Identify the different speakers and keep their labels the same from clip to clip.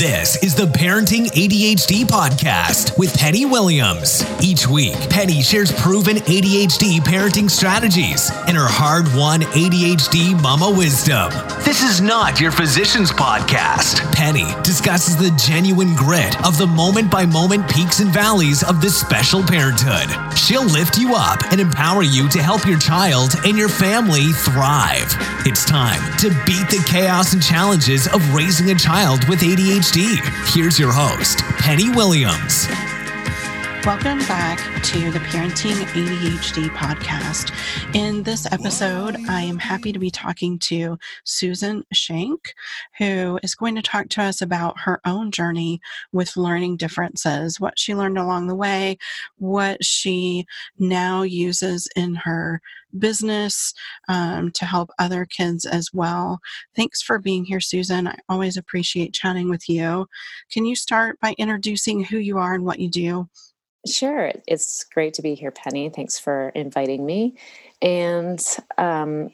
Speaker 1: This is the Parenting ADHD podcast with Penny Williams. Each week, Penny shares proven ADHD parenting strategies and her hard won ADHD mama wisdom. This is not your physician's podcast. Penny discusses the genuine grit of the moment by moment peaks and valleys of this special parenthood. She'll lift you up and empower you to help your child and your family thrive. It's time to beat the chaos and challenges of raising a child with ADHD. Here's your host, Penny Williams.
Speaker 2: Welcome back to the Parenting ADHD podcast. In this episode, I am happy to be talking to Susan Shank, who is going to talk to us about her own journey with learning differences, what she learned along the way, what she now uses in her business um, to help other kids as well. Thanks for being here, Susan. I always appreciate chatting with you. Can you start by introducing who you are and what you do?
Speaker 3: Sure. It's great to be here, Penny. Thanks for inviting me. And um,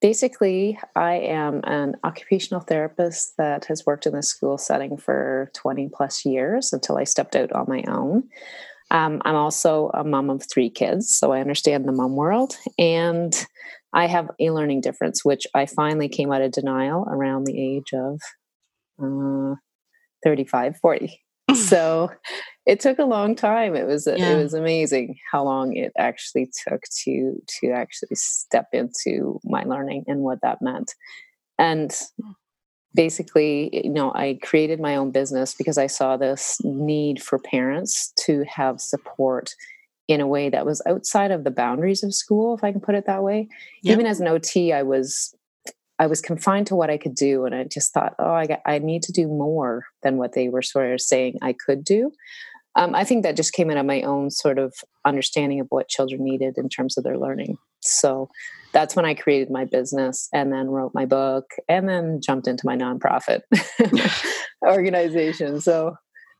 Speaker 3: basically, I am an occupational therapist that has worked in the school setting for 20 plus years until I stepped out on my own. Um, I'm also a mom of three kids, so I understand the mom world. And I have a learning difference, which I finally came out of denial around the age of uh, 35, 40. so it took a long time. It was yeah. it was amazing how long it actually took to to actually step into my learning and what that meant. And basically, you know, I created my own business because I saw this need for parents to have support in a way that was outside of the boundaries of school, if I can put it that way. Yep. Even as an OT, I was I was confined to what I could do, and I just thought, oh, I got, I need to do more than what they were sort of saying I could do. Um, I think that just came out of my own sort of understanding of what children needed in terms of their learning. So that's when I created my business and then wrote my book and then jumped into my nonprofit organization. So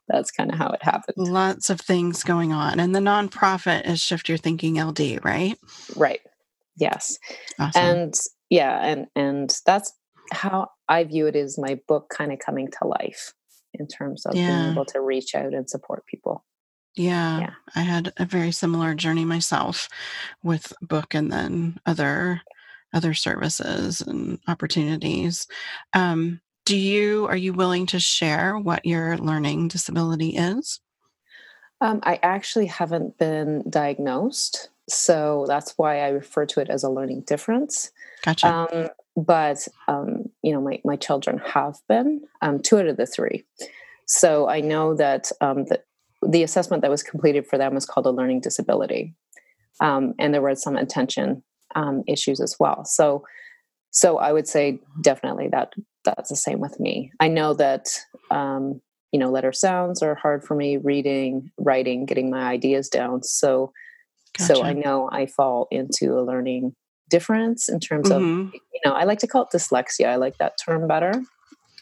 Speaker 3: that's kind of how it happened.
Speaker 2: Lots of things going on. And the nonprofit is Shift Your Thinking LD, right?
Speaker 3: Right. Yes. Awesome. And yeah, and and that's how I view it is my book kind of coming to life in terms of yeah. being able to reach out and support people.
Speaker 2: Yeah, yeah, I had a very similar journey myself with book and then other other services and opportunities. Um, do you are you willing to share what your learning disability is?
Speaker 3: Um, I actually haven't been diagnosed, so that's why I refer to it as a learning difference.
Speaker 2: Gotcha. Um,
Speaker 3: but um, you know, my my children have been um, two out of the three. So I know that um, the, the assessment that was completed for them was called a learning disability, um, and there were some attention um, issues as well. So, so I would say definitely that that's the same with me. I know that um, you know letter sounds are hard for me, reading, writing, getting my ideas down. So, gotcha. so I know I fall into a learning difference in terms mm-hmm. of you know i like to call it dyslexia i like that term better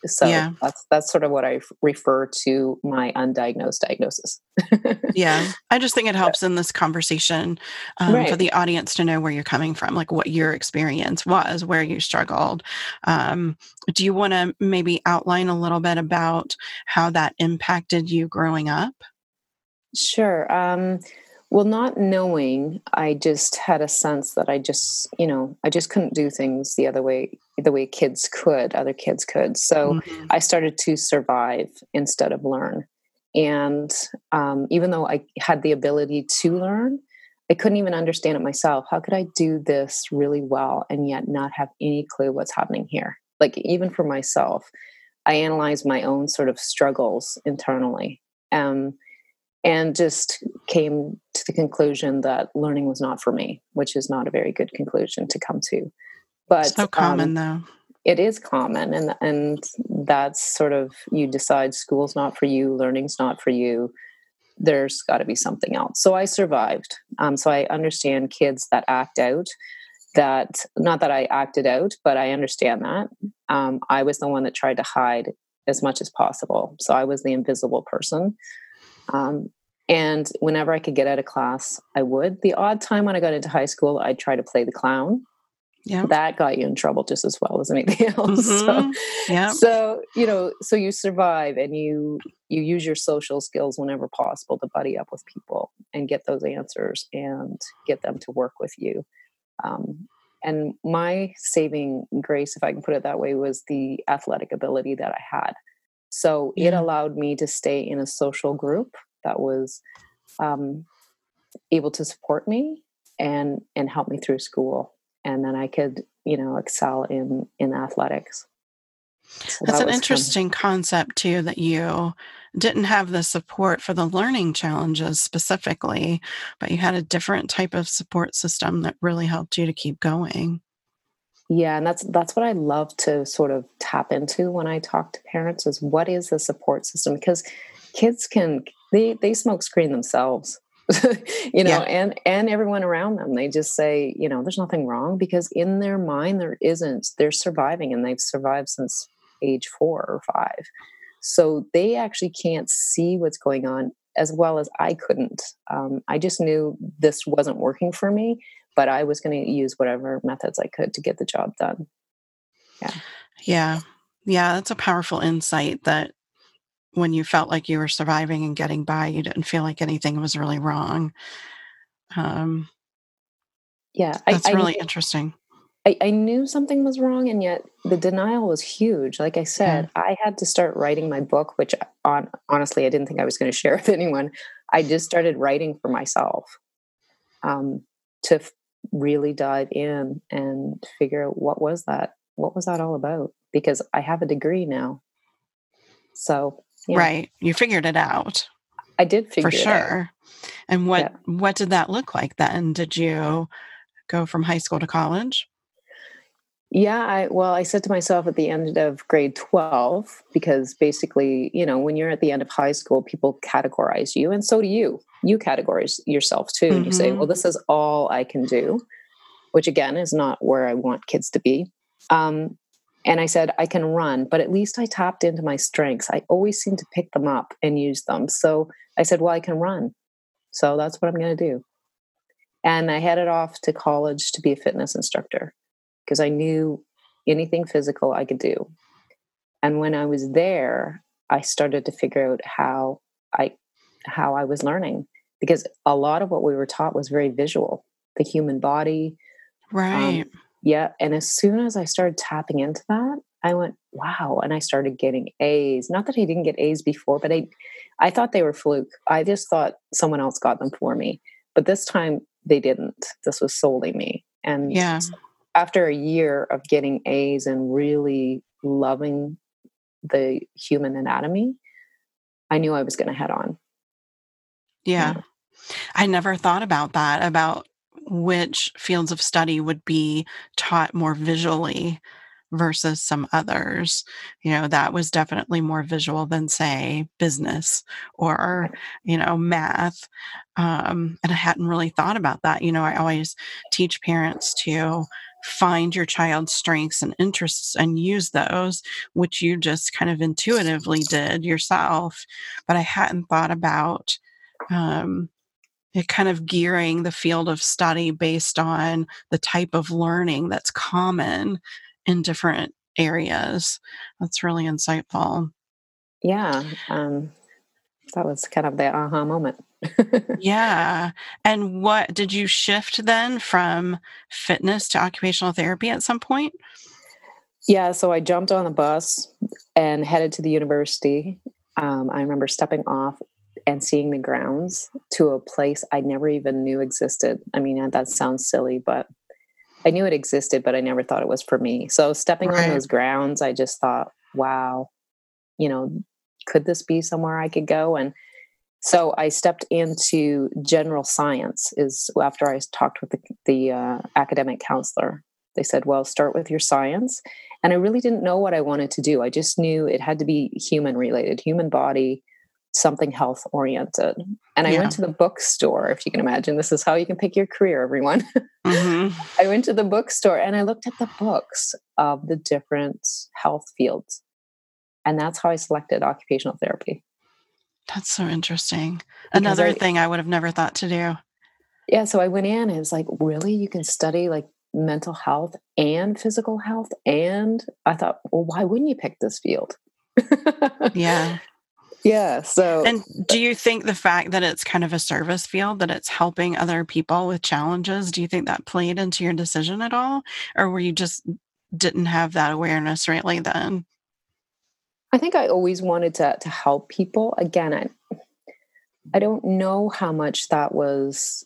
Speaker 3: so yeah. that's that's sort of what i refer to my undiagnosed diagnosis.
Speaker 2: Yeah. I just think it helps in this conversation um, right. for the audience to know where you're coming from like what your experience was where you struggled. Um, do you want to maybe outline a little bit about how that impacted you growing up?
Speaker 3: Sure. Um, well, not knowing, I just had a sense that I just, you know, I just couldn't do things the other way, the way kids could, other kids could. So mm-hmm. I started to survive instead of learn. And um, even though I had the ability to learn, I couldn't even understand it myself. How could I do this really well and yet not have any clue what's happening here? Like, even for myself, I analyzed my own sort of struggles internally. Um, and just came the conclusion that learning was not for me, which is not a very good conclusion to come to. But
Speaker 2: so common um, though.
Speaker 3: It is common, and and that's sort of you decide school's not for you, learning's not for you. There's got to be something else. So I survived. Um, so I understand kids that act out. That not that I acted out, but I understand that. Um, I was the one that tried to hide as much as possible. So I was the invisible person. Um, and whenever I could get out of class, I would. The odd time when I got into high school, I'd try to play the clown. yeah. that got you in trouble just as well as anything else. Mm-hmm. So, yeah. So, you know, so you survive and you you use your social skills whenever possible to buddy up with people and get those answers and get them to work with you. Um, and my saving grace, if I can put it that way, was the athletic ability that I had. So yeah. it allowed me to stay in a social group that was um, able to support me and and help me through school. And then i could you know excel in in athletics.
Speaker 2: So that's that an interesting fun. concept too that you didn't have the support for the learning challenges specifically but you had a different type of support system that really helped you to keep going.
Speaker 3: Yeah and that's that's what i love to sort of tap into when i talk to parents is what is the support system? Because kids can they they smoke screen themselves you know yeah. and and everyone around them. They just say you know there's nothing wrong because in their mind there isn't they're surviving and they've survived since age 4 or 5 so they actually can't see what's going on as well as I couldn't. Um, I just knew this wasn't working for me but I was going to use whatever methods I could to get the job done.
Speaker 2: Yeah. Yeah. Yeah that's a powerful insight that when you felt like you were surviving and getting by, you didn't feel like anything was really wrong. Um,
Speaker 3: yeah,
Speaker 2: that's I, really I, interesting.
Speaker 3: I, I, knew something was wrong, and yet the denial was huge. Like I said, yeah. I had to start writing my book, which on honestly I didn't think I was going to share with anyone. I just started writing for myself um, to f- really dive in and figure out what was that, what was that all about? Because I have a degree now, so
Speaker 2: yeah. Right. You figured it out.
Speaker 3: I did
Speaker 2: figure for sure. And what yeah. what did that look like then? Did you go from high school to college?
Speaker 3: Yeah, I well, I said to myself at the end of grade 12 because basically, you know, when you're at the end of high school, people categorize you and so do you. You categorize yourself too. Mm-hmm. You say, "Well, mm-hmm. this is all I can do," which again is not where I want kids to be. Um, and I said, I can run, but at least I tapped into my strengths. I always seem to pick them up and use them. So I said, Well, I can run. So that's what I'm going to do. And I headed off to college to be a fitness instructor because I knew anything physical I could do. And when I was there, I started to figure out how I how I was learning because a lot of what we were taught was very visual, the human body,
Speaker 2: um, right? Um,
Speaker 3: yeah. And as soon as I started tapping into that, I went, wow. And I started getting A's. Not that I didn't get A's before, but I, I thought they were fluke. I just thought someone else got them for me. But this time they didn't. This was solely me. And
Speaker 2: yeah.
Speaker 3: after a year of getting A's and really loving the human anatomy, I knew I was going to head on.
Speaker 2: Yeah. yeah. I never thought about that, about which fields of study would be taught more visually versus some others. You know, that was definitely more visual than, say, business or, you know, math. Um, and I hadn't really thought about that. You know, I always teach parents to find your child's strengths and interests and use those, which you just kind of intuitively did yourself. But I hadn't thought about, um, kind of gearing the field of study based on the type of learning that's common in different areas. That's really insightful.
Speaker 3: Yeah. Um, that was kind of the aha moment.
Speaker 2: yeah. And what did you shift then from fitness to occupational therapy at some point?
Speaker 3: Yeah. So I jumped on the bus and headed to the university. Um, I remember stepping off and seeing the grounds to a place I never even knew existed. I mean, that sounds silly, but I knew it existed, but I never thought it was for me. So stepping right. on those grounds, I just thought, wow, you know, could this be somewhere I could go? And so I stepped into general science. Is after I talked with the, the uh, academic counselor. They said, "Well, start with your science." And I really didn't know what I wanted to do. I just knew it had to be human related, human body, something health oriented. And I yeah. went to the bookstore, if you can imagine. This is how you can pick your career, everyone. Mm-hmm. I went to the bookstore and I looked at the books of the different health fields. And that's how I selected occupational therapy.
Speaker 2: That's so interesting. Because Another I, thing I would have never thought to do.
Speaker 3: Yeah. So I went in and it was like, really? You can study like mental health and physical health. And I thought, well, why wouldn't you pick this field?
Speaker 2: yeah.
Speaker 3: Yeah. So,
Speaker 2: and do you think the fact that it's kind of a service field, that it's helping other people with challenges, do you think that played into your decision at all? Or were you just didn't have that awareness really then?
Speaker 3: I think I always wanted to to help people. Again, I I don't know how much that was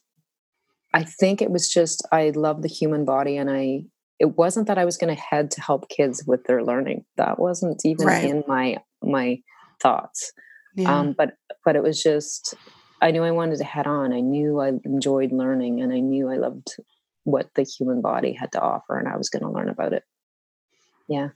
Speaker 3: I think it was just I love the human body and I it wasn't that I was going to head to help kids with their learning. That wasn't even right. in my my thoughts. Yeah. Um, but but it was just I knew I wanted to head on. I knew I enjoyed learning and I knew I loved what the human body had to offer and I was going to learn about it. Yeah.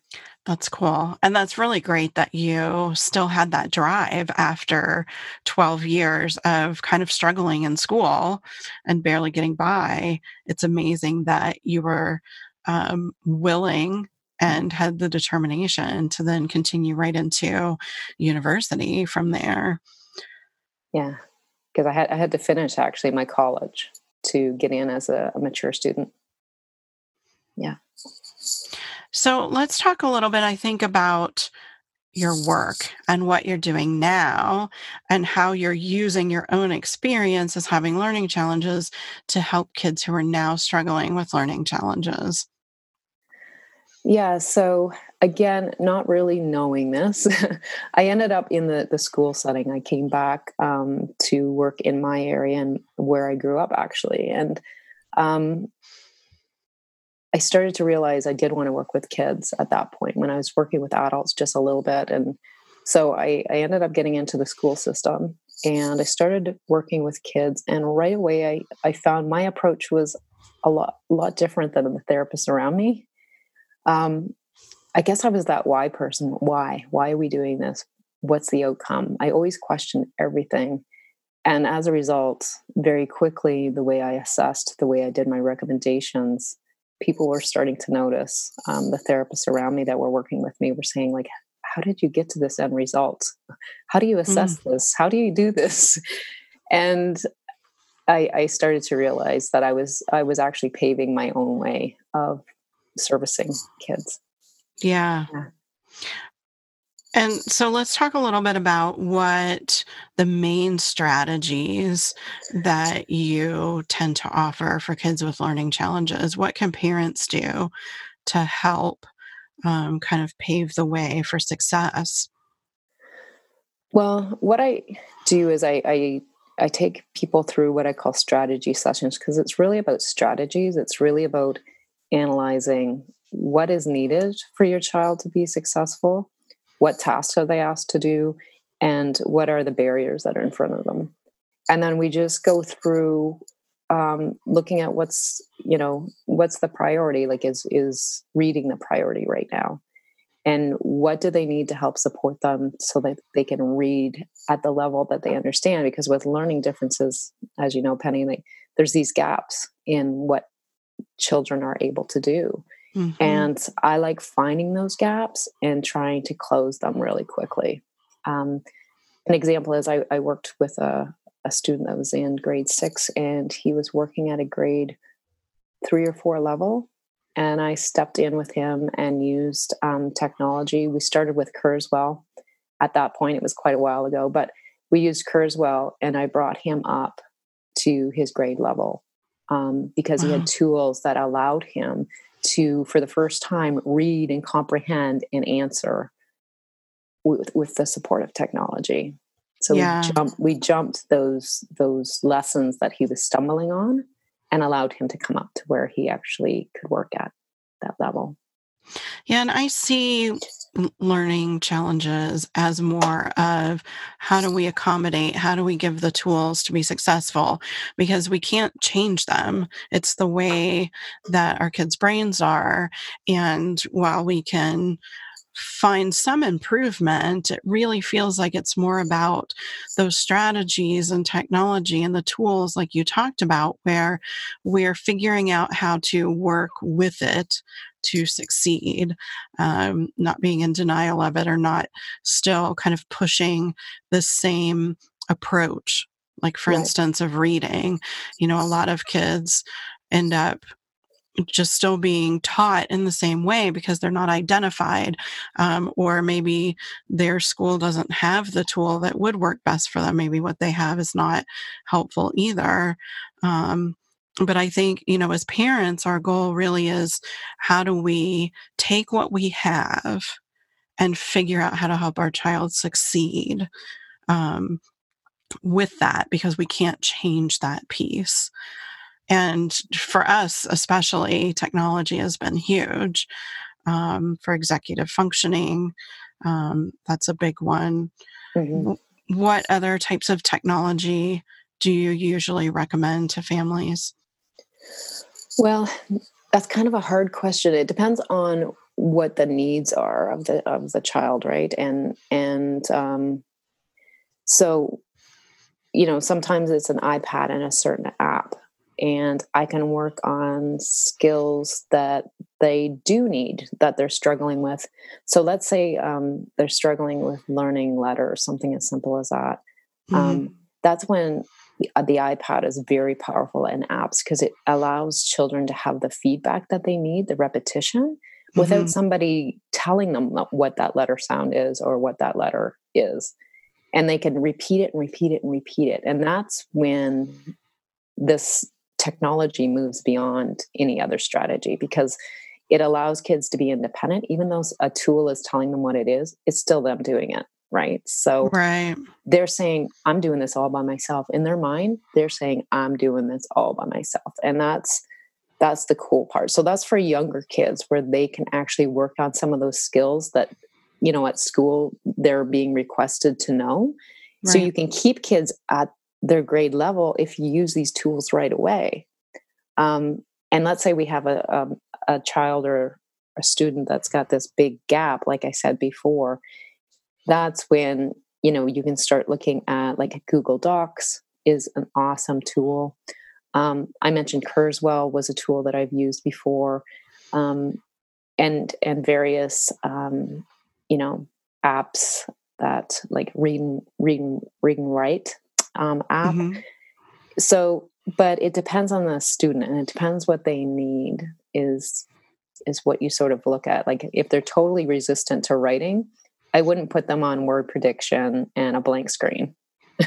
Speaker 2: That's cool. And that's really great that you still had that drive after 12 years of kind of struggling in school and barely getting by. It's amazing that you were um, willing and had the determination to then continue right into university from there.
Speaker 3: Yeah, because I had I had to finish actually my college to get in as a, a mature student. Yeah.
Speaker 2: So let's talk a little bit, I think, about your work and what you're doing now and how you're using your own experience as having learning challenges to help kids who are now struggling with learning challenges.
Speaker 3: Yeah, so again, not really knowing this, I ended up in the, the school setting. I came back um, to work in my area and where I grew up, actually. And um, I started to realize I did want to work with kids at that point when I was working with adults just a little bit. And so I, I ended up getting into the school system and I started working with kids. And right away, I, I found my approach was a lot, lot different than the therapists around me um, I guess I was that why person. Why? Why are we doing this? What's the outcome? I always question everything. And as a result, very quickly, the way I assessed, the way I did my recommendations, people were starting to notice. Um, the therapists around me that were working with me were saying, like, how did you get to this end result? How do you assess mm. this? How do you do this? And I, I started to realize that I was I was actually paving my own way of servicing kids.
Speaker 2: Yeah. yeah. And so let's talk a little bit about what the main strategies that you tend to offer for kids with learning challenges. What can parents do to help um, kind of pave the way for success?
Speaker 3: Well, what I do is I, I I take people through what I call strategy sessions because it's really about strategies. It's really about analyzing what is needed for your child to be successful, what tasks are they asked to do, and what are the barriers that are in front of them. And then we just go through um, looking at what's you know what's the priority like is is reading the priority right now and what do they need to help support them so that they can read at the level that they understand because with learning differences as you know penny like there's these gaps in what children are able to do. Mm-hmm. And I like finding those gaps and trying to close them really quickly. Um, an example is I, I worked with a, a, student that was in grade six and he was working at a grade three or four level. And I stepped in with him and used um, technology. We started with Kurzweil. At that point, it was quite a while ago, but we used Kurzweil and I brought him up to his grade level um, because wow. he had tools that allowed him to, for the first time, read and comprehend and answer with, with the support of technology. So yeah. we, jumped, we jumped those those lessons that he was stumbling on and allowed him to come up to where he actually could work at that level.
Speaker 2: Yeah, and I see learning challenges as more of how do we accommodate, how do we give the tools to be successful because we can't change them. It's the way that our kids' brains are. And while we can find some improvement, it really feels like it's more about those strategies and technology and the tools, like you talked about, where we're figuring out how to work with it to succeed, um, not being in denial of it or not still kind of pushing the same approach. Like, for right. instance, of reading, you know, a lot of kids end up just still being taught in the same way because they're not identified um, or maybe their school doesn't have the tool that would work best for them. Maybe what they have is not helpful either. Um, but i think you know as parents our goal really is how do we take what we have and figure out how to help our child succeed um, with that because we can't change that piece and for us, especially, technology has been huge um, for executive functioning. Um, that's a big one. Mm-hmm. What other types of technology do you usually recommend to families?
Speaker 3: Well, that's kind of a hard question. It depends on what the needs are of the of the child, right? And and um, so, you know, sometimes it's an iPad and a certain app and I can work on skills that they do need that they're struggling with. So let's say um, they're struggling with learning letters, something as simple as that. Um, mm-hmm. Um, that's when the, the, iPad is very powerful in apps because it allows children to have the feedback that they need, the repetition, mm-hmm. without somebody telling them what that letter sound is or what that letter is. And they can repeat it and repeat it and repeat it. And that's when this technology moves beyond any other strategy because it allows kids to be independent. Even though a tool is telling them what it is it's still them doing it right? So
Speaker 2: right.
Speaker 3: they're saying i'm doing this all by myself. In their mind they're saying i'm doing this all by myself. And that's that's the cool part. So that's for younger kids where they can actually work on some of those skills that you know at school they're being requested to know. Right. so you can keep kids at their grade level if you use these tools right away. Um, and let's say we have a, a, um, a child or a student that's got this big gap, like I said before, that's when you know you can start looking at like Google Docs is an awesome tool. Um, I mentioned Kurzweil was a tool that I've used before, um, and and various um, you know apps that like read read read and write um, app. Mm-hmm. So, but it depends on the student, and it depends what they need. Is is what you sort of look at. Like if they're totally resistant to writing, I wouldn't put them on word prediction and a blank screen.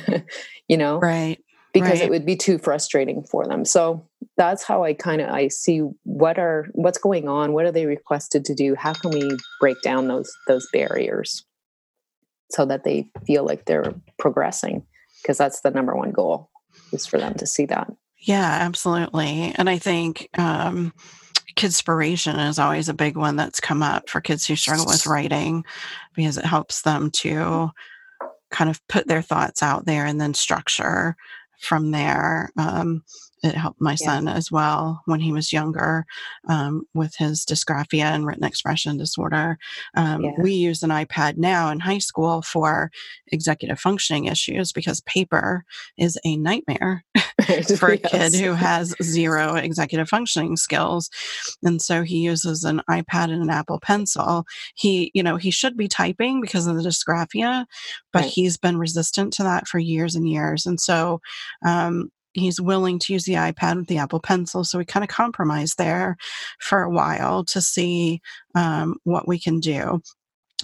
Speaker 3: you know,
Speaker 2: right?
Speaker 3: Because
Speaker 2: right.
Speaker 3: it would be too frustrating for them. So that's how I kind of I see what are what's going on. What are they requested to do? How can we break down those those barriers so that they feel like they're progressing? Because that's the number one goal is for them to see that.
Speaker 2: Yeah, absolutely. And I think um, inspiration is always a big one that's come up for kids who struggle with writing because it helps them to kind of put their thoughts out there and then structure from there. Um, it helped my son yeah. as well when he was younger um, with his dysgraphia and written expression disorder. Um, yeah. We use an iPad now in high school for executive functioning issues because paper is a nightmare for a kid who has zero executive functioning skills. And so he uses an iPad and an Apple Pencil. He, you know, he should be typing because of the dysgraphia, but right. he's been resistant to that for years and years. And so um, he's willing to use the iPad with the Apple Pencil. So we kind of compromised there for a while to see um, what we can do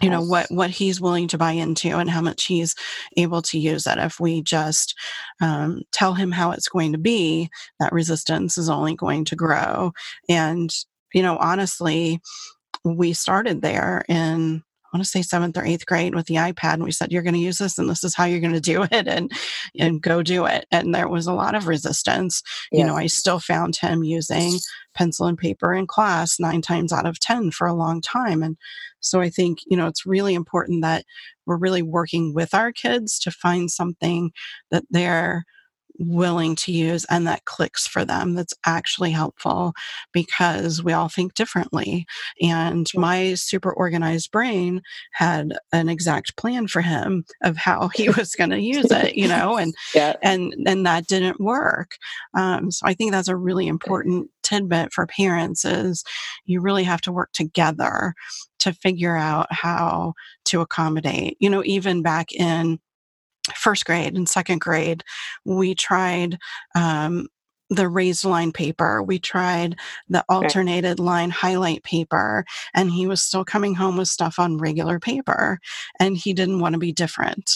Speaker 2: you know what what he's willing to buy into and how much he's able to use it if we just um, tell him how it's going to be that resistance is only going to grow and you know honestly we started there in want to say seventh or eighth grade with the iPad. And we said, you're going to use this and this is how you're going to do it and, and go do it. And there was a lot of resistance. Yeah. You know, I still found him using pencil and paper in class nine times out of 10 for a long time. And so I think, you know, it's really important that we're really working with our kids to find something that they're willing to use and that clicks for them that's actually helpful because we all think differently and my super organized brain had an exact plan for him of how he was going to use it you know and yeah. and and that didn't work um, so i think that's a really important tidbit for parents is you really have to work together to figure out how to accommodate you know even back in first grade and second grade, we tried um, the raised line paper. We tried the alternated line highlight paper, and he was still coming home with stuff on regular paper, and he didn't want to be different.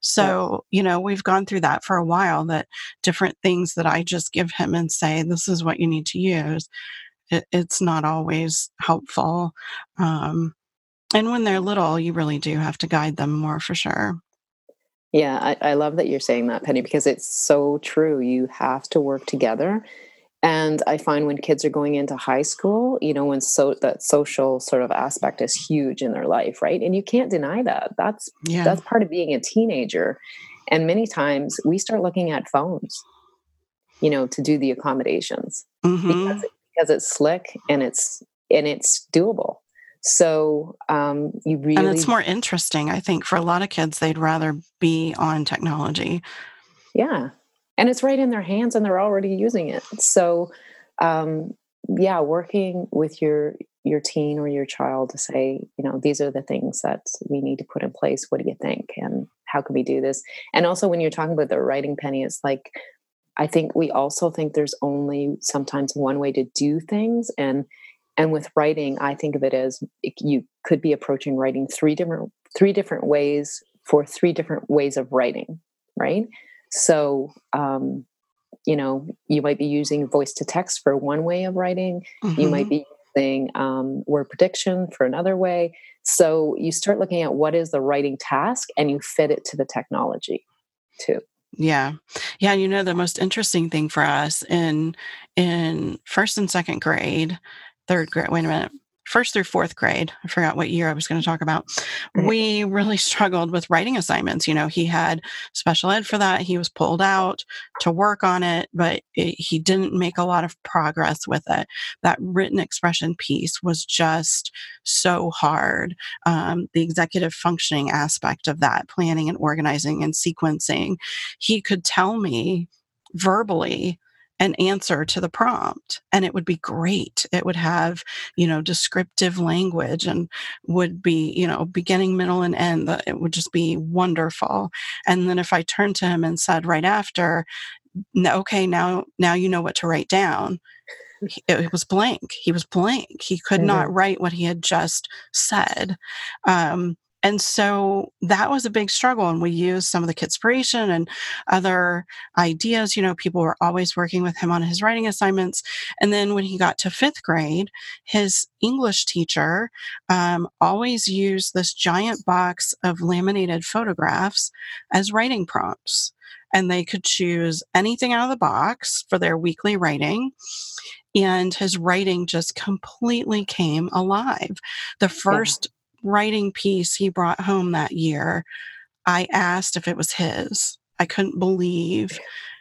Speaker 2: So, you know, we've gone through that for a while that different things that I just give him and say, this is what you need to use. It, it's not always helpful. Um, and when they're little, you really do have to guide them more for sure.
Speaker 3: Yeah, I, I love that you're saying that, Penny, because it's so true. You have to work together. And I find when kids are going into high school, you know, when so that social sort of aspect is huge in their life, right? And you can't deny that. That's yeah. that's part of being a teenager. And many times we start looking at phones, you know, to do the accommodations mm-hmm. because because it's slick and it's and it's doable. So um, you really
Speaker 2: and it's more interesting, I think, for a lot of kids. They'd rather be on technology.
Speaker 3: Yeah, and it's right in their hands, and they're already using it. So, um, yeah, working with your your teen or your child to say, you know, these are the things that we need to put in place. What do you think? And how can we do this? And also, when you're talking about the writing penny, it's like I think we also think there's only sometimes one way to do things, and and with writing i think of it as you could be approaching writing three different three different ways for three different ways of writing right so um, you know you might be using voice to text for one way of writing mm-hmm. you might mm-hmm. be using um, word prediction for another way so you start looking at what is the writing task and you fit it to the technology too
Speaker 2: yeah yeah you know the most interesting thing for us in in first and second grade third grade. Wait a minute. First through fourth grade, I forgot what year I was going to talk about. We really struggled with writing assignments. You know, he had special ed for that. He was pulled out to work on it, but it, he didn't make a lot of progress with it. That written expression piece was just so hard. Um, the executive functioning aspect of that, planning and organizing and sequencing, he could tell me verbally an answer to the prompt and it would be great. It would have you know descriptive language and would be you know beginning middle and end it would just be wonderful. And then if i turned to him and said right after okay now now you know what to write down it was blank. He was blank. He could mm-hmm. not write what he had just said. Um, and so that was a big struggle. And we used some of the Kidspiration and other ideas. You know, people were always working with him on his writing assignments. And then when he got to fifth grade, his English teacher um, always used this giant box of laminated photographs as writing prompts. And they could choose anything out of the box for their weekly writing and his writing just completely came alive. The first writing piece he brought home that year, I asked if it was his. I couldn't believe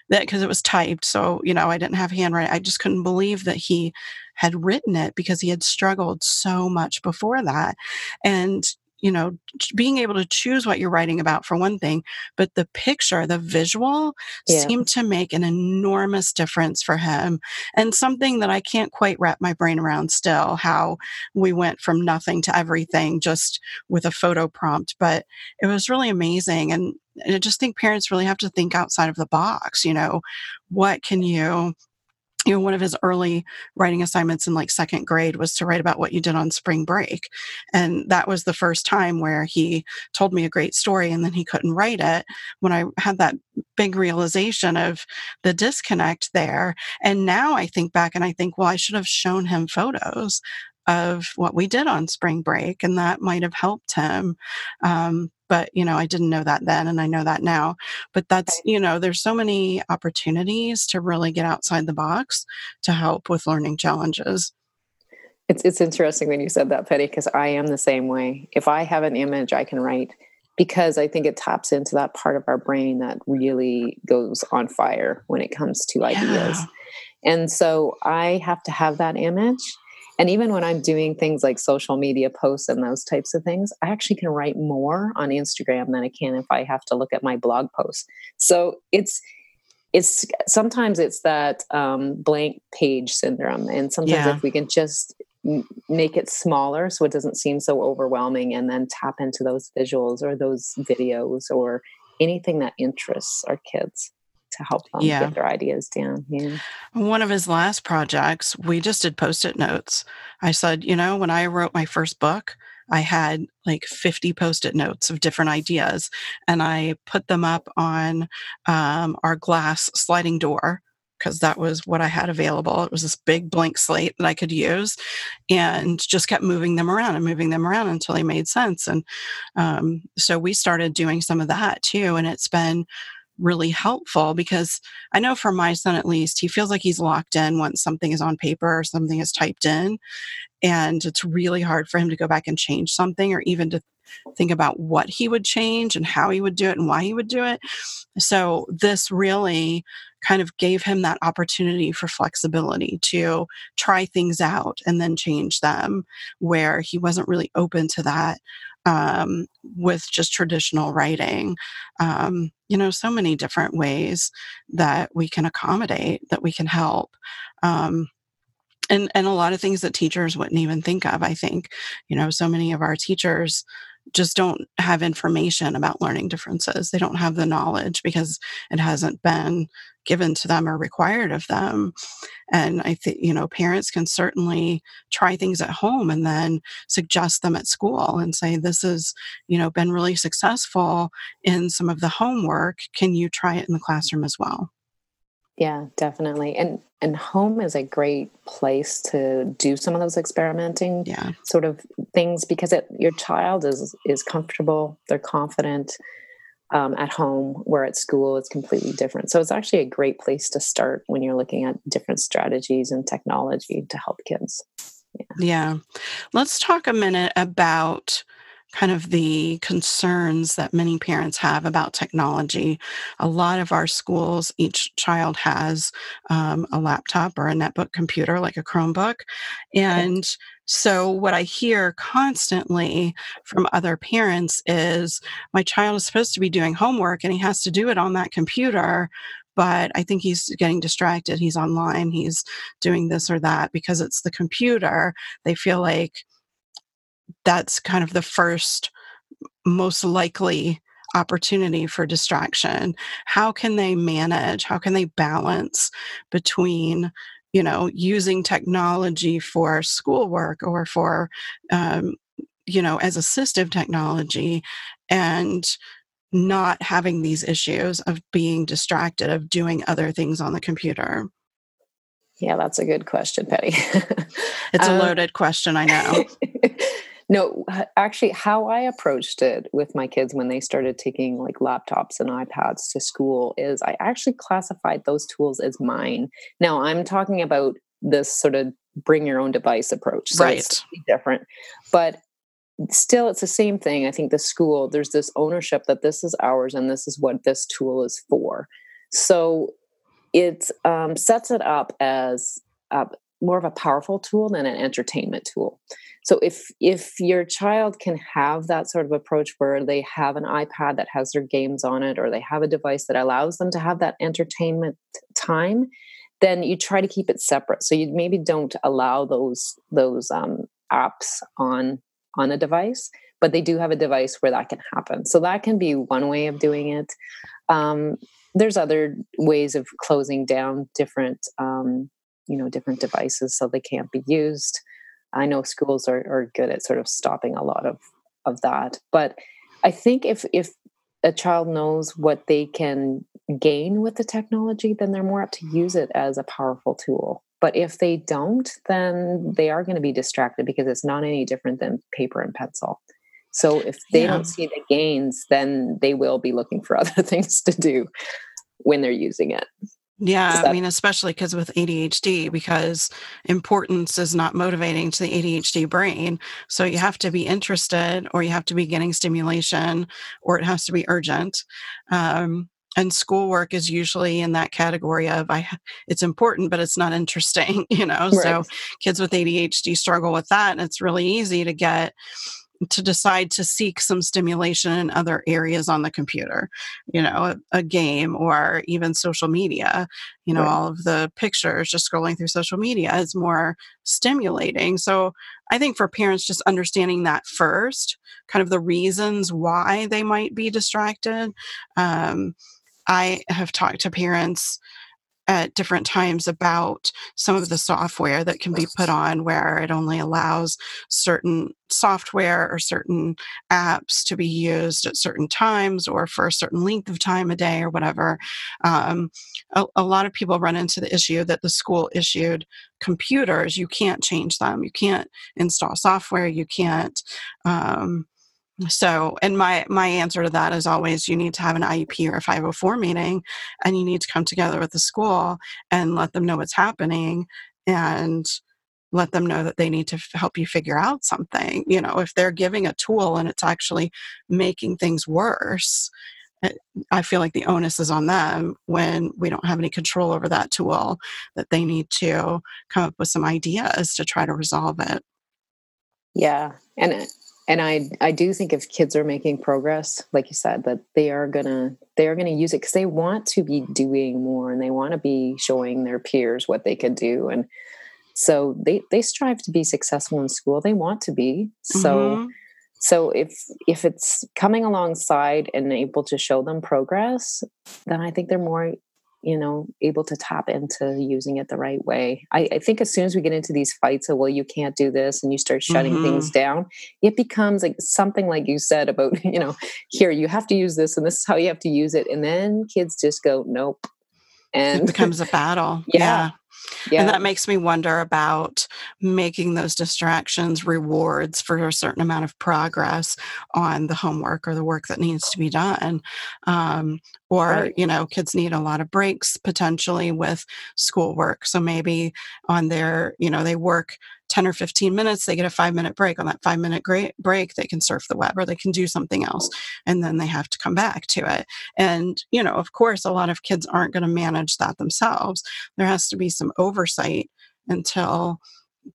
Speaker 2: that because it was typed. So, you know, I didn't have handwriting. I just couldn't believe that he had written it because he had struggled so much before that. And, you know, being able to choose what you're writing about for one thing, but the picture, the visual yeah. seemed to make an enormous difference for him. And something that I can't quite wrap my brain around still, how we went from nothing to everything just with a photo prompt. But it was really amazing. And, and I just think parents really have to think outside of the box. You know, what can you you know, one of his early writing assignments in like second grade was to write about what you did on spring break. And that was the first time where he told me a great story and then he couldn't write it when I had that big realization of the disconnect there. And now I think back and I think, well, I should have shown him photos of what we did on spring break and that might have helped him um, but you know i didn't know that then and i know that now but that's you know there's so many opportunities to really get outside the box to help with learning challenges.
Speaker 3: It's it's interesting when you said that Penny because i am the same way. If i have an image i can write because i think it taps into that part of our brain that really goes on fire when it comes to yeah. ideas and so i have to have that image and even when I'm doing things like social media posts and those types of things, I actually can write more on Instagram than I can if I have to look at my blog posts. So it's it's sometimes it's that um, blank page syndrome, and sometimes yeah. if we can just make it smaller so it doesn't seem so overwhelming, and then tap into those visuals or those videos or anything that interests our kids. To help them yeah. get their ideas down. Yeah.
Speaker 2: One of his last projects, we just did post-it notes. I said, you know, when I wrote my first book, I had like 50 post it notes of different ideas, and I put them up on um, our glass sliding door because that was what I had available. It was this big blank slate that I could use and just kept moving them around and moving them around until they made sense. And um, so we started doing some of that too. And it's been really helpful because I know for my son at least, he feels like he's locked in once something is on paper or something is typed in. And it's really hard for him to go back and change something or even to think about what he would change and how he would do it and why he would do it. So this really kind of gave him that opportunity for flexibility to try things out and then change them where he wasn't really open to that um, with just traditional writing. Um, you know, so many different ways that we can accommodate, that we can help. Um, and, and a lot of things that teachers wouldn't even think of, I think. You know, so many of our teachers just don't have information about learning differences. They don't have the knowledge because it hasn't been given to them or required of them. And I think, you know, parents can certainly try things at home and then suggest them at school and say, this has, you know, been really successful in some of the homework. Can you try it in the classroom as well?
Speaker 3: Yeah, definitely. And and home is a great place to do some of those experimenting
Speaker 2: yeah.
Speaker 3: sort of things because it, your child is is comfortable, they're confident um, at home. Where at school it's completely different. So it's actually a great place to start when you're looking at different strategies and technology to help kids.
Speaker 2: Yeah. yeah. Let's talk a minute about kind of the concerns that many parents have about technology. A lot of our schools, each child has um, a laptop or a netbook computer, like a Chromebook. And so, what I hear constantly from other parents is my child is supposed to be doing homework and he has to do it on that computer, but I think he's getting distracted. He's online, he's doing this or that because it's the computer. They feel like that's kind of the first most likely opportunity for distraction. How can they manage how can they balance between you know using technology for schoolwork or for um, you know as assistive technology and not having these issues of being distracted of doing other things on the computer?
Speaker 3: Yeah that's a good question Penny
Speaker 2: it's a um, loaded question i know
Speaker 3: No, actually, how I approached it with my kids when they started taking like laptops and iPads to school is I actually classified those tools as mine. Now, I'm talking about this sort of bring your own device approach. So
Speaker 2: right.
Speaker 3: it's different. But still, it's the same thing. I think the school, there's this ownership that this is ours and this is what this tool is for. So it um, sets it up as uh, more of a powerful tool than an entertainment tool so if if your child can have that sort of approach where they have an ipad that has their games on it or they have a device that allows them to have that entertainment time then you try to keep it separate. So you maybe don't allow those those um, apps on on a device but they do have a device where that can happen. So that can be one way of doing it. Um, there's other ways of closing down different um, you know different devices so they can't be used I know schools are, are good at sort of stopping a lot of of that. But I think if if a child knows what they can gain with the technology, then they're more apt to use it as a powerful tool. But if they don't, then they are going to be distracted because it's not any different than paper and pencil. So if they yeah. don't see the gains, then they will be looking for other things to do when they're using it.
Speaker 2: Yeah, that- I mean, especially because with ADHD, because importance is not motivating to the ADHD brain. So you have to be interested, or you have to be getting stimulation, or it has to be urgent. Um, and schoolwork is usually in that category of I it's important but it's not interesting you know right. so kids with ADHD struggle with that and it's really easy to get to decide to seek some stimulation in other areas on the computer, you know, a, a game or even social media. You know, right. all of the pictures, just scrolling through social media is more stimulating. So I think for parents, just understanding that first, kind of the reasons why they might be distracted. Um, I have talked to parents at different times about some of the software that can be put on where it only allows certain software or certain apps to be used at certain times or for a certain length of time a day or whatever. Um, a, a lot of people run into the issue that the school issued computers, you can't change them, you can't install software, you can't. Um, so, and my my answer to that is always you need to have an IEP or a 504 meeting and you need to come together with the school and let them know what's happening and let them know that they need to help you figure out something. You know, if they're giving a tool and it's actually making things worse, eh, I feel like the onus is on them when we don't have any control over that tool, that they need to come up with some ideas to try to resolve it.
Speaker 3: Yeah. And and i i do think if kids are making progress like you said that they are gonna they are gonna use it because they want to be doing more and they want to be showing their peers what they can do. And so they they strive to be successful in school. They want to be. So mm-hmm. so if if it's coming alongside and able to show them progress then i think they're more you know able to tap into using it the right way I, I, think as soon as we get into these fights of well you can't do this and you start shutting mm-hmm. things down it becomes like something like you said about you know here you have to use this and this is how you have to use it and then kids just go nope
Speaker 2: and it becomes a battle yeah. yeah. Yeah. And that makes me wonder about making those distractions rewards for a certain amount of progress on the homework or the work that needs to be done. Um, or, right. you know, kids need a lot of breaks potentially with schoolwork. So maybe on their, you know, they work 10 or 15 minutes, they get a five minute break. On that five minute break, they can surf the web or they can do something else. And then they have to come back to it. And, you know, of course, a lot of kids aren't going to manage that themselves. There has to be some oversight until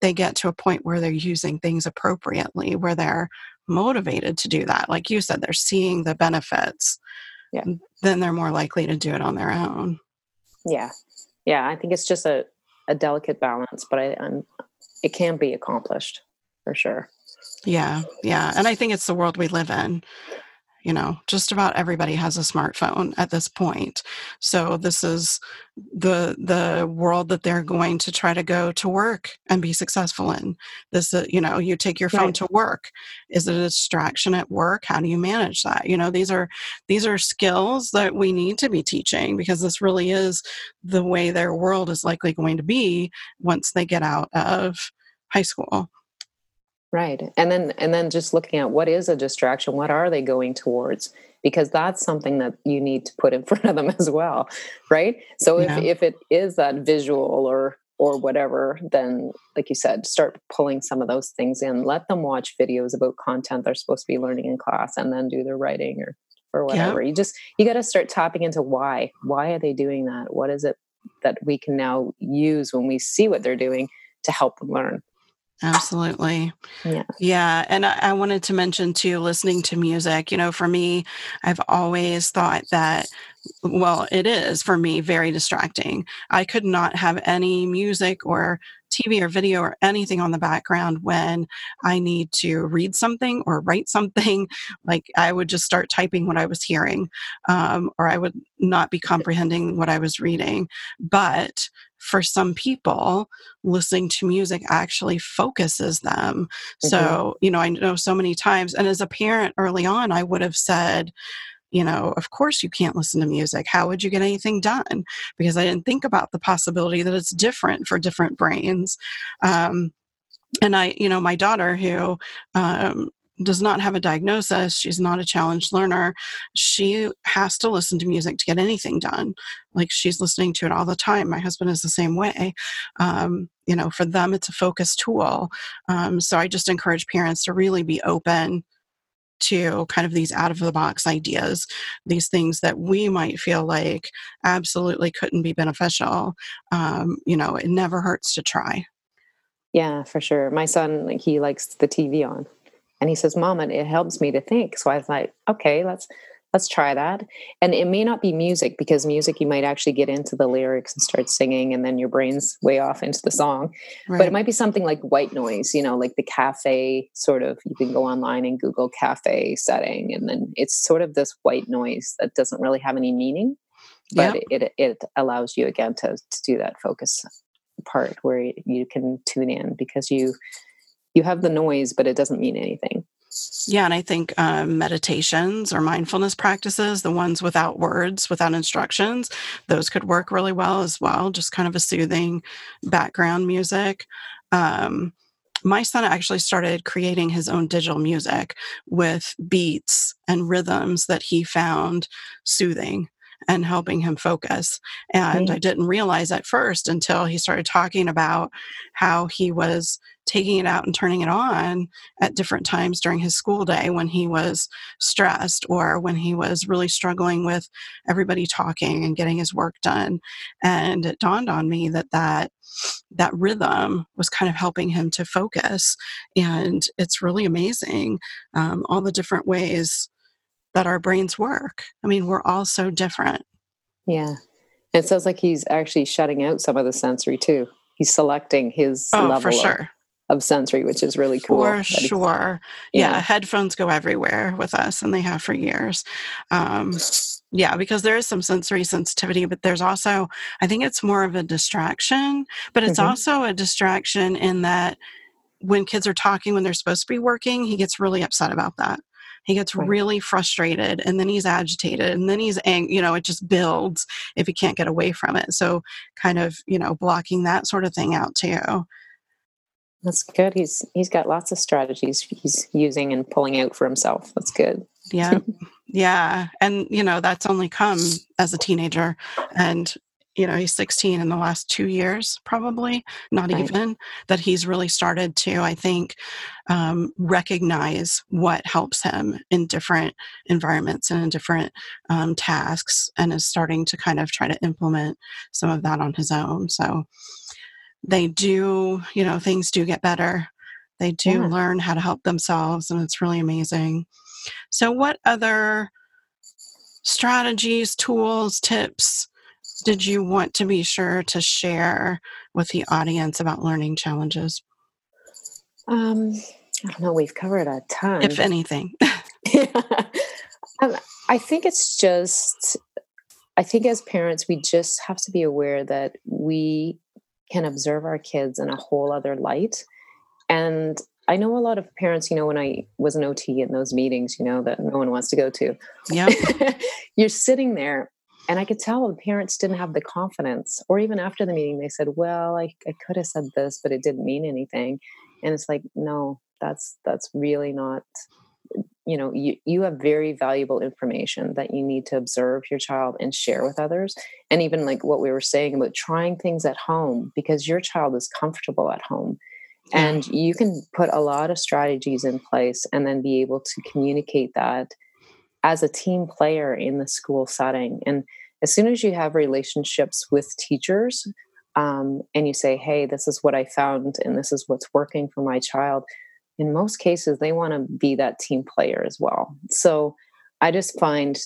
Speaker 2: they get to a point where they're using things appropriately, where they're motivated to do that. Like you said, they're seeing the benefits. Yeah. Then they're more likely to do it on their own.
Speaker 3: Yeah. Yeah. I think it's just a, a delicate balance, but I, I'm it can be accomplished for sure.
Speaker 2: Yeah, yeah. And I think it's the world we live in. You know, just about everybody has a smartphone at this point. So this is the the world that they're going to try to go to work and be successful in. This, uh, you know, you take your phone right. to work. Is it a distraction at work? How do you manage that? You know, these are these are skills that we need to be teaching because this really is the way their world is likely going to be once they get out of high school
Speaker 3: right and then and then just looking at what is a distraction what are they going towards? Because that's something that you need to put in front of them as well right? So if, if it is that visual or or whatever then like you said start pulling some of those things in. Let them watch videos about content they're supposed to be learning in class and then do their writing or or whatever. Yeah. you just you got to start tapping into why. Why are they doing that? What is it that we can now use when we see what they're doing to help them learn
Speaker 2: Absolutely. Yeah. Yeah. And I, I, wanted to mention too, listening to music, you know, for me, I've always thought that, well, it is for me very distracting. I could not have any music or TV or video or anything on the background when I need to read something or write something. Like I would just start typing what I was hearing, um, or I would not be comprehending what I was reading. But for some people, listening to music actually focuses them. Mm-hmm. So, you know, I know so many times, and as a parent early on, I would have said, you know, of course you can't listen to music. How would you get anything done? Because I didn't think about the possibility that it's different for different brains. Um, and I, you know, my daughter who um, does not have a diagnosis, she's not a challenged learner, she has to listen to music to get anything done. Like she's listening to it all the time. My husband is the same way. Um, you know, for them, it's a focus tool. Um, so I just encourage parents to really be open to kind of these out of the box ideas, these things that we might feel like absolutely couldn't be beneficial. Um, you know, it never hurts to try.
Speaker 3: Yeah, for sure. My son, he likes the TV on. And he says, Mom, it helps me to think. So I was like, okay, let's let's try that. And it may not be music because music you might actually get into the lyrics and start singing and then your brain's way off into the song. Right. But it might be something like white noise, you know, like the cafe sort of you can go online and Google cafe setting and then it's sort of this white noise that doesn't really have any meaning. but yep. it, it allows you again to, to do that focus part where you can tune in because you you have the noise but it doesn't mean anything
Speaker 2: yeah, and I think um, meditations or mindfulness practices, the ones without words, without instructions, those could work really well as well. Just kind of a soothing background music. Um, my son actually started creating his own digital music with beats and rhythms that he found soothing and helping him focus. And I didn't realize at first until he started talking about how he was taking it out and turning it on at different times during his school day when he was stressed or when he was really struggling with everybody talking and getting his work done. And it dawned on me that that that rhythm was kind of helping him to focus. And it's really amazing um, all the different ways that our brains work. I mean, we're all so different.
Speaker 3: Yeah. It sounds like he's actually shutting out some of the sensory too. He's selecting his oh, level for sure. Of, of sensory, which is really cool.
Speaker 2: For sure. Yeah. yeah. headphones go everywhere with us, and they have for years. Um, yeah, because there is some sensory sensitivity, but there's also, I think it's more of a distraction, but it's mm-hmm. also a distraction in that when kids are talking when they're supposed to be working, he gets really upset about that. He gets right. really frustrated and then he's agitated and then he's angry. You know, it just builds if he can't get away from it. So, kind of, you know, blocking that sort of thing out too.
Speaker 3: That's good. He's he's got lots of strategies he's using and pulling out for himself. That's good.
Speaker 2: Yeah. yeah. And you know, that's only come as a teenager and you know he's 16 in the last two years probably not right. even that he's really started to i think um, recognize what helps him in different environments and in different um, tasks and is starting to kind of try to implement some of that on his own so they do you know things do get better they do yeah. learn how to help themselves and it's really amazing so what other strategies tools tips did you want to be sure to share with the audience about learning challenges?
Speaker 3: Um, I don't know. We've covered a ton.
Speaker 2: If anything.
Speaker 3: um, I think it's just, I think as parents, we just have to be aware that we can observe our kids in a whole other light. And I know a lot of parents, you know, when I was an OT in those meetings, you know, that no one wants to go to.
Speaker 2: Yeah.
Speaker 3: you're sitting there and I could tell the parents didn't have the confidence. Or even after the meeting, they said, Well, I, I could have said this, but it didn't mean anything. And it's like, no, that's that's really not you know you, you have very valuable information that you need to observe your child and share with others and even like what we were saying about trying things at home because your child is comfortable at home and you can put a lot of strategies in place and then be able to communicate that as a team player in the school setting. And as soon as you have relationships with teachers um, and you say, hey, this is what I found and this is what's working for my child, in most cases, they want to be that team player as well. So I just find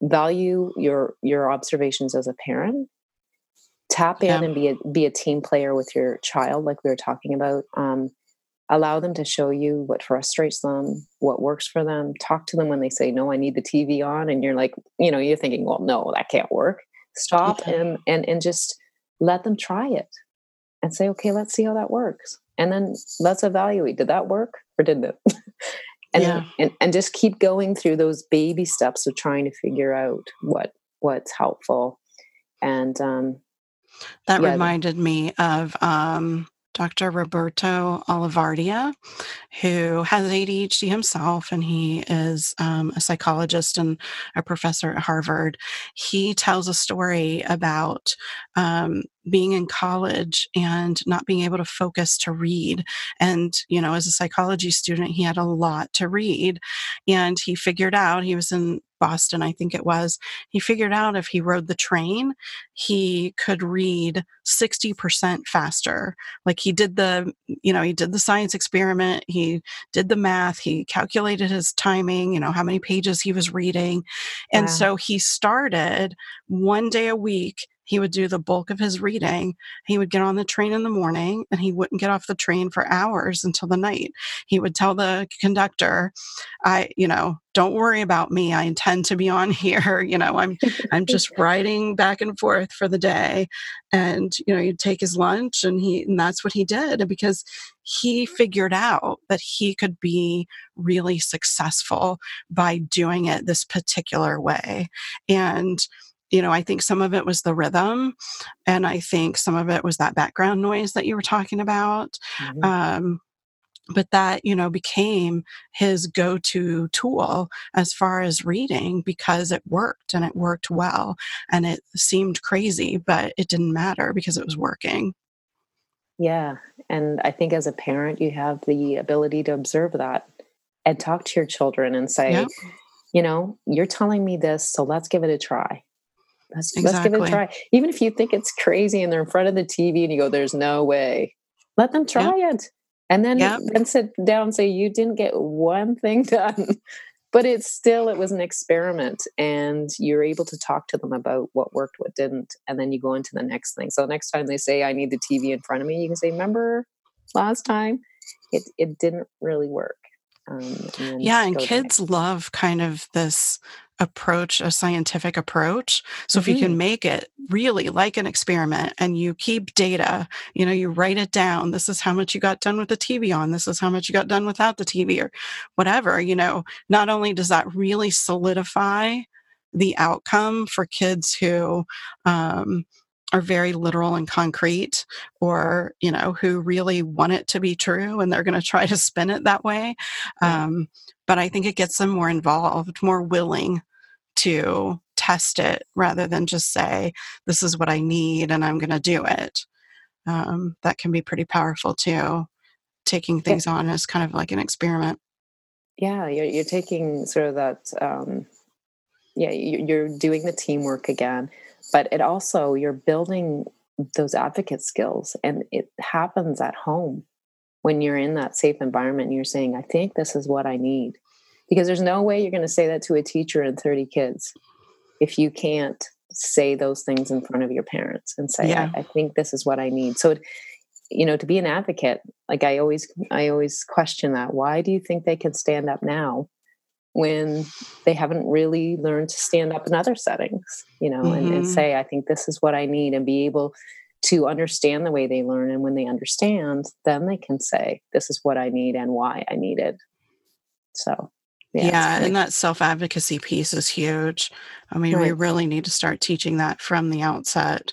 Speaker 3: value your your observations as a parent tap in yeah. and be a be a team player with your child like we were talking about um, allow them to show you what frustrates them what works for them talk to them when they say no i need the tv on and you're like you know you're thinking well no that can't work stop yeah. and and and just let them try it and say okay let's see how that works and then let's evaluate did that work or didn't it and, yeah. and and just keep going through those baby steps of trying to figure out what what's helpful and um
Speaker 2: that yeah, reminded me of um Dr. Roberto Olivardia, who has ADHD himself, and he is um, a psychologist and a professor at Harvard. He tells a story about um, being in college and not being able to focus to read. And, you know, as a psychology student, he had a lot to read. And he figured out, he was in Boston, I think it was, he figured out if he rode the train, he could read 60% faster. Like he did the, you know, he did the science experiment, he did the math, he calculated his timing, you know, how many pages he was reading. And wow. so he started one day a week he would do the bulk of his reading. He would get on the train in the morning and he wouldn't get off the train for hours until the night. He would tell the conductor, I, you know, don't worry about me. I intend to be on here. You know, I'm I'm just riding back and forth for the day. And, you know, he'd take his lunch and he and that's what he did because he figured out that he could be really successful by doing it this particular way. And you know, I think some of it was the rhythm, and I think some of it was that background noise that you were talking about. Mm-hmm. Um, but that you know became his go-to tool as far as reading because it worked and it worked well and it seemed crazy but it didn't matter because it was working
Speaker 3: yeah and i think as a parent you have the ability to observe that and talk to your children and say yeah. you know you're telling me this so let's give it a try Let's, exactly. let's give it a try. Even if you think it's crazy and they're in front of the TV and you go, there's no way, let them try yeah. it. And then, yeah. then sit down and say, you didn't get one thing done. but it's still, it was an experiment. And you're able to talk to them about what worked, what didn't. And then you go into the next thing. So the next time they say, I need the TV in front of me, you can say, remember last time? It, it didn't really work.
Speaker 2: Um, and yeah, and kids love kind of this approach, a scientific approach. So mm-hmm. if you can mm-hmm. make it really like an experiment and you keep data, you know, you write it down. This is how much you got done with the TV on. This is how much you got done without the TV or whatever, you know, not only does that really solidify the outcome for kids who, um, are very literal and concrete or you know who really want it to be true and they're going to try to spin it that way um, but i think it gets them more involved more willing to test it rather than just say this is what i need and i'm going to do it. Um, that can be pretty powerful too taking things on as kind of like an experiment.
Speaker 3: Yeah you're, you're taking sort of that um, yeah you're doing the teamwork again but it also you're building those advocate skills and it happens at home. When you're in that safe environment and you're saying i think this is what i need because there's no way you're going to say that to a teacher and 30 kids if you can't say those things in front of your parents and say yeah. I, I think this is what i need so you know to be an advocate like i always i always question that why do you think they can stand up now when they haven't really learned to stand up in other settings, you know, mm-hmm. and, and, mm-hmm. say, I think this is what I need and be able to understand the way they learn. And when they understand, then they can say, this is what I need and why I need it. So,
Speaker 2: yeah, yeah and that self advocacy piece is huge. I mean, right. we really need to start teaching that from the outset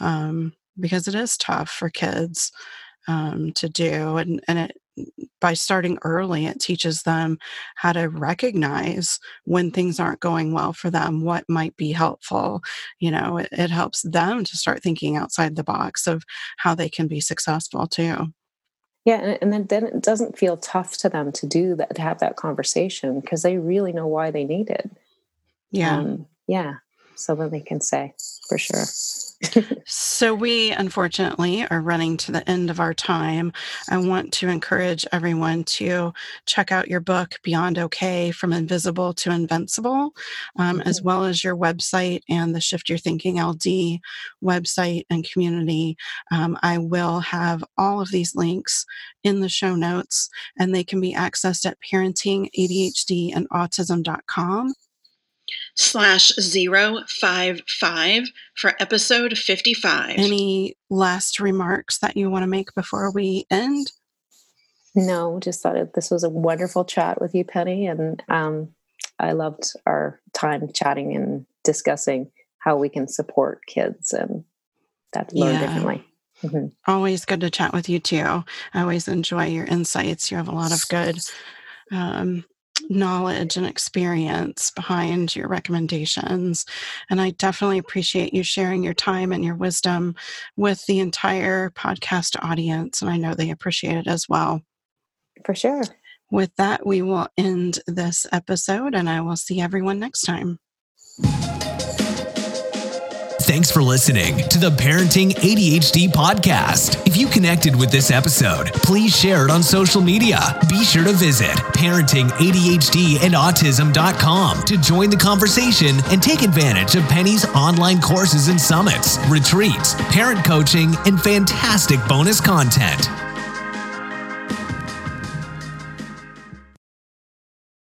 Speaker 2: um, because it is tough for kids um, to do. And, and it, by starting early, it teaches them how to recognize when things aren't going well for them, what might be helpful. You know, it, it helps them to start thinking outside the box of how they can be successful too.
Speaker 3: Yeah, and, then, then it doesn't feel tough to them to do that, to have that conversation because they really know why they need it.
Speaker 2: Yeah. Um,
Speaker 3: yeah. So then they can say, for sure
Speaker 2: so, we unfortunately are running to the end of our time. I want to encourage everyone to check out your book, Beyond Okay From Invisible to Invincible, um, mm-hmm. as well as your website and the Shift Your Thinking LD website and community. Um, I will have all of these links in the show notes, and they can be accessed at parentingadhdandautism.com
Speaker 1: slash zero five five for episode 55.
Speaker 2: Any last remarks that you want to make before we end?
Speaker 3: No, just thought this was a wonderful chat with you, Penny. And um, I loved our time chatting and discussing how we can support kids and that learn yeah. differently.
Speaker 2: Mm-hmm. Always good to chat with you too. I always enjoy your insights. You have a lot of good um, knowledge and experience behind your recommendations. And I definitely appreciate you sharing your time and your wisdom with the entire podcast audience. And I know they appreciate it as well.
Speaker 3: For sure.
Speaker 2: With that, we will end this episode and I will see everyone next time.
Speaker 1: Thanks for listening to the Parenting ADHD podcast. If you connected with this episode, please share it on social media. Be sure to visit parentingadhdandautism.com to join the conversation and take advantage of Penny's online courses and summits, retreats, parent coaching, and fantastic bonus content.